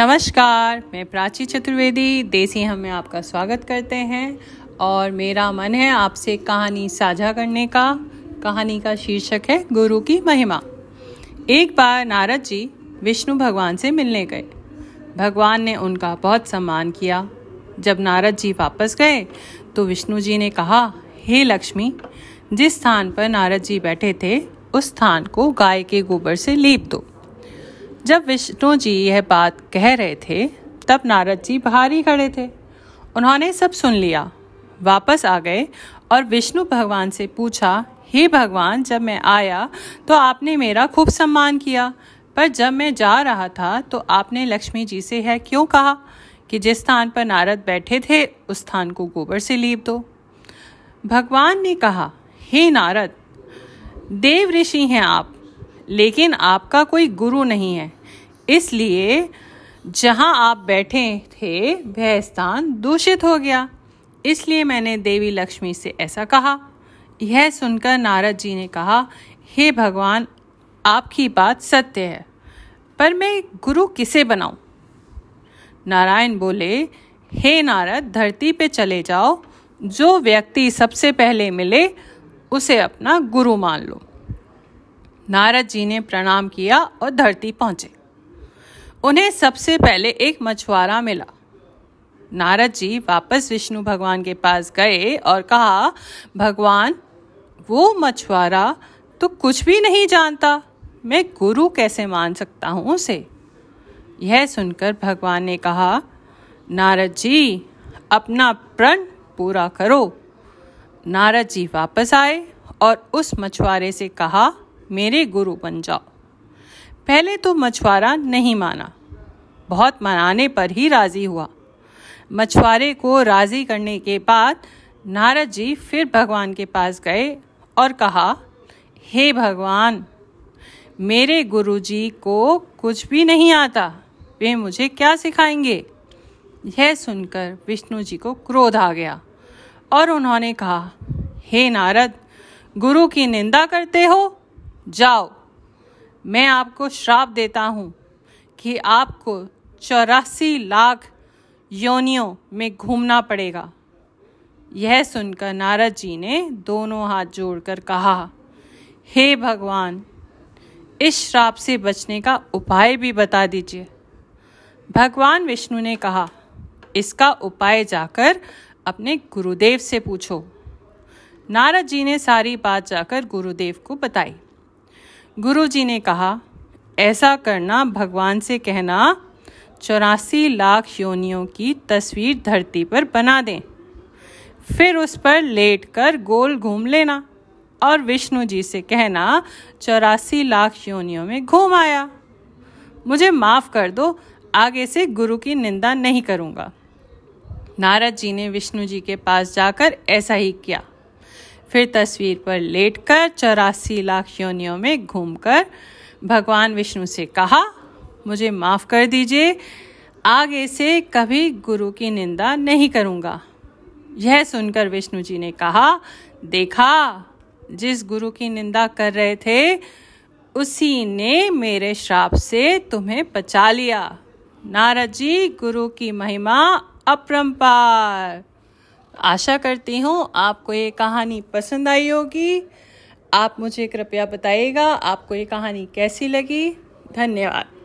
नमस्कार, मैं प्राची चतुर्वेदी, देसी हम में आपका स्वागत करते हैं और मेरा मन है आपसे कहानी साझा करने का। कहानी का शीर्षक है, गुरु की महिमा। एक बार नारद जी विष्णु भगवान से मिलने गए। भगवान ने उनका बहुत सम्मान किया। जब नारद जी वापस गए तो विष्णु जी ने कहा, हे लक्ष्मी, जिस स्थान पर नारद जी बैठे थे, उस स्थान को गाय के गोबर से लीप दो। जब विष्णु जी यह बात कह रहे थे, तब नारद जी बाहर ही खड़े थे। उन्होंने सब सुन लिया, वापस आ गए और विष्णु भगवान से पूछा, हे भगवान, जब मैं आया तो आपने मेरा खूब सम्मान किया, पर जब मैं जा रहा था तो आपने लक्ष्मी जी से है क्यों कहा कि जिस स्थान पर नारद बैठे थे, उस स्थान को गोबर से लीप दो? भगवान ने कहा, हे नारद, देव ऋषि हैं आप, लेकिन आपका कोई गुरु नहीं है। इसलिए जहाँ आप बैठे थे, वह स्थान दूषित हो गया। इसलिए मैंने देवी लक्ष्मी से ऐसा कहा। यह सुनकर नारद जी ने कहा, हे भगवान, आपकी बात सत्य है, पर मैं गुरु किसे बनाऊँ? नारायण बोले, हे नारद, धरती पे चले जाओ। जो व्यक्ति सबसे पहले मिले, उसे अपना गुरु मान लो। नारद जी ने प्रणाम किया और धरती पहुँचे। उन्हें सबसे पहले एक मछुआरा मिला। नारद जी वापस विष्णु भगवान के पास गए और कहा, भगवान, वो मछुआरा तो कुछ भी नहीं जानता। मैं गुरु कैसे मान सकता हूँ उसे? यह सुनकर भगवान ने कहा, नारद जी, अपना प्रण पूरा करो। नारद जी वापस आए और उस मछुआरे से कहा, मेरे गुरु बन जाओ। पहले तो मछुआरा नहीं माना। बहुत मनाने पर ही राज़ी हुआ। मछुआरे को राज़ी करने के बाद नारद जी फिर भगवान के पास गए और कहा, हे भगवान, मेरे गुरुजी को कुछ भी नहीं आता। वे मुझे क्या सिखाएँगे? यह सुनकर विष्णु जी को क्रोध आ गया और उन्होंने कहा, हे नारद, गुरु की निंदा करते हो? जाओ मैं आपको श्राप देता हूँ कि आपको चौरासी लाख योनियों में घूमना पड़ेगा। यह सुनकर नारद जी ने दोनों हाथ जोड़कर कहा, हे भगवान, इस श्राप से बचने का उपाय भी बता दीजिए। भगवान विष्णु ने कहा, इसका उपाय जाकर अपने गुरुदेव से पूछो। नारद जी ने सारी बात जाकर गुरुदेव को बताई। गुरुजी ने कहा, ऐसा करना भगवान से कहना, चौरासी लाख योनियों की तस्वीर धरती पर बना दें। फिर उस पर लेट कर गोल घूम लेना और विष्णु जी से कहना, चौरासी लाख योनियों में घूम आया। मुझे माफ़ कर दो, आगे से गुरु की निंदा नहीं करूँगा। नारद जी ने विष्णु जी के पास जाकर ऐसा ही किया। फिर तस्वीर पर लेटकर चौरासी लाख योनियों में घूमकर भगवान विष्णु से कहा, मुझे माफ़ कर दीजिए, आगे से कभी गुरु की निंदा नहीं करूँगा। यह सुनकर विष्णु जी ने कहा, देखा, जिस गुरु की निंदा कर रहे थे, उसी ने मेरे श्राप से तुम्हें बचा लिया। नारद जी, गुरु की महिमा अपरंपार। आशा करती हूँ आपको ये कहानी पसंद आई होगी। आप मुझे कृपया बताइएगा आपको ये कहानी कैसी लगी। धन्यवाद।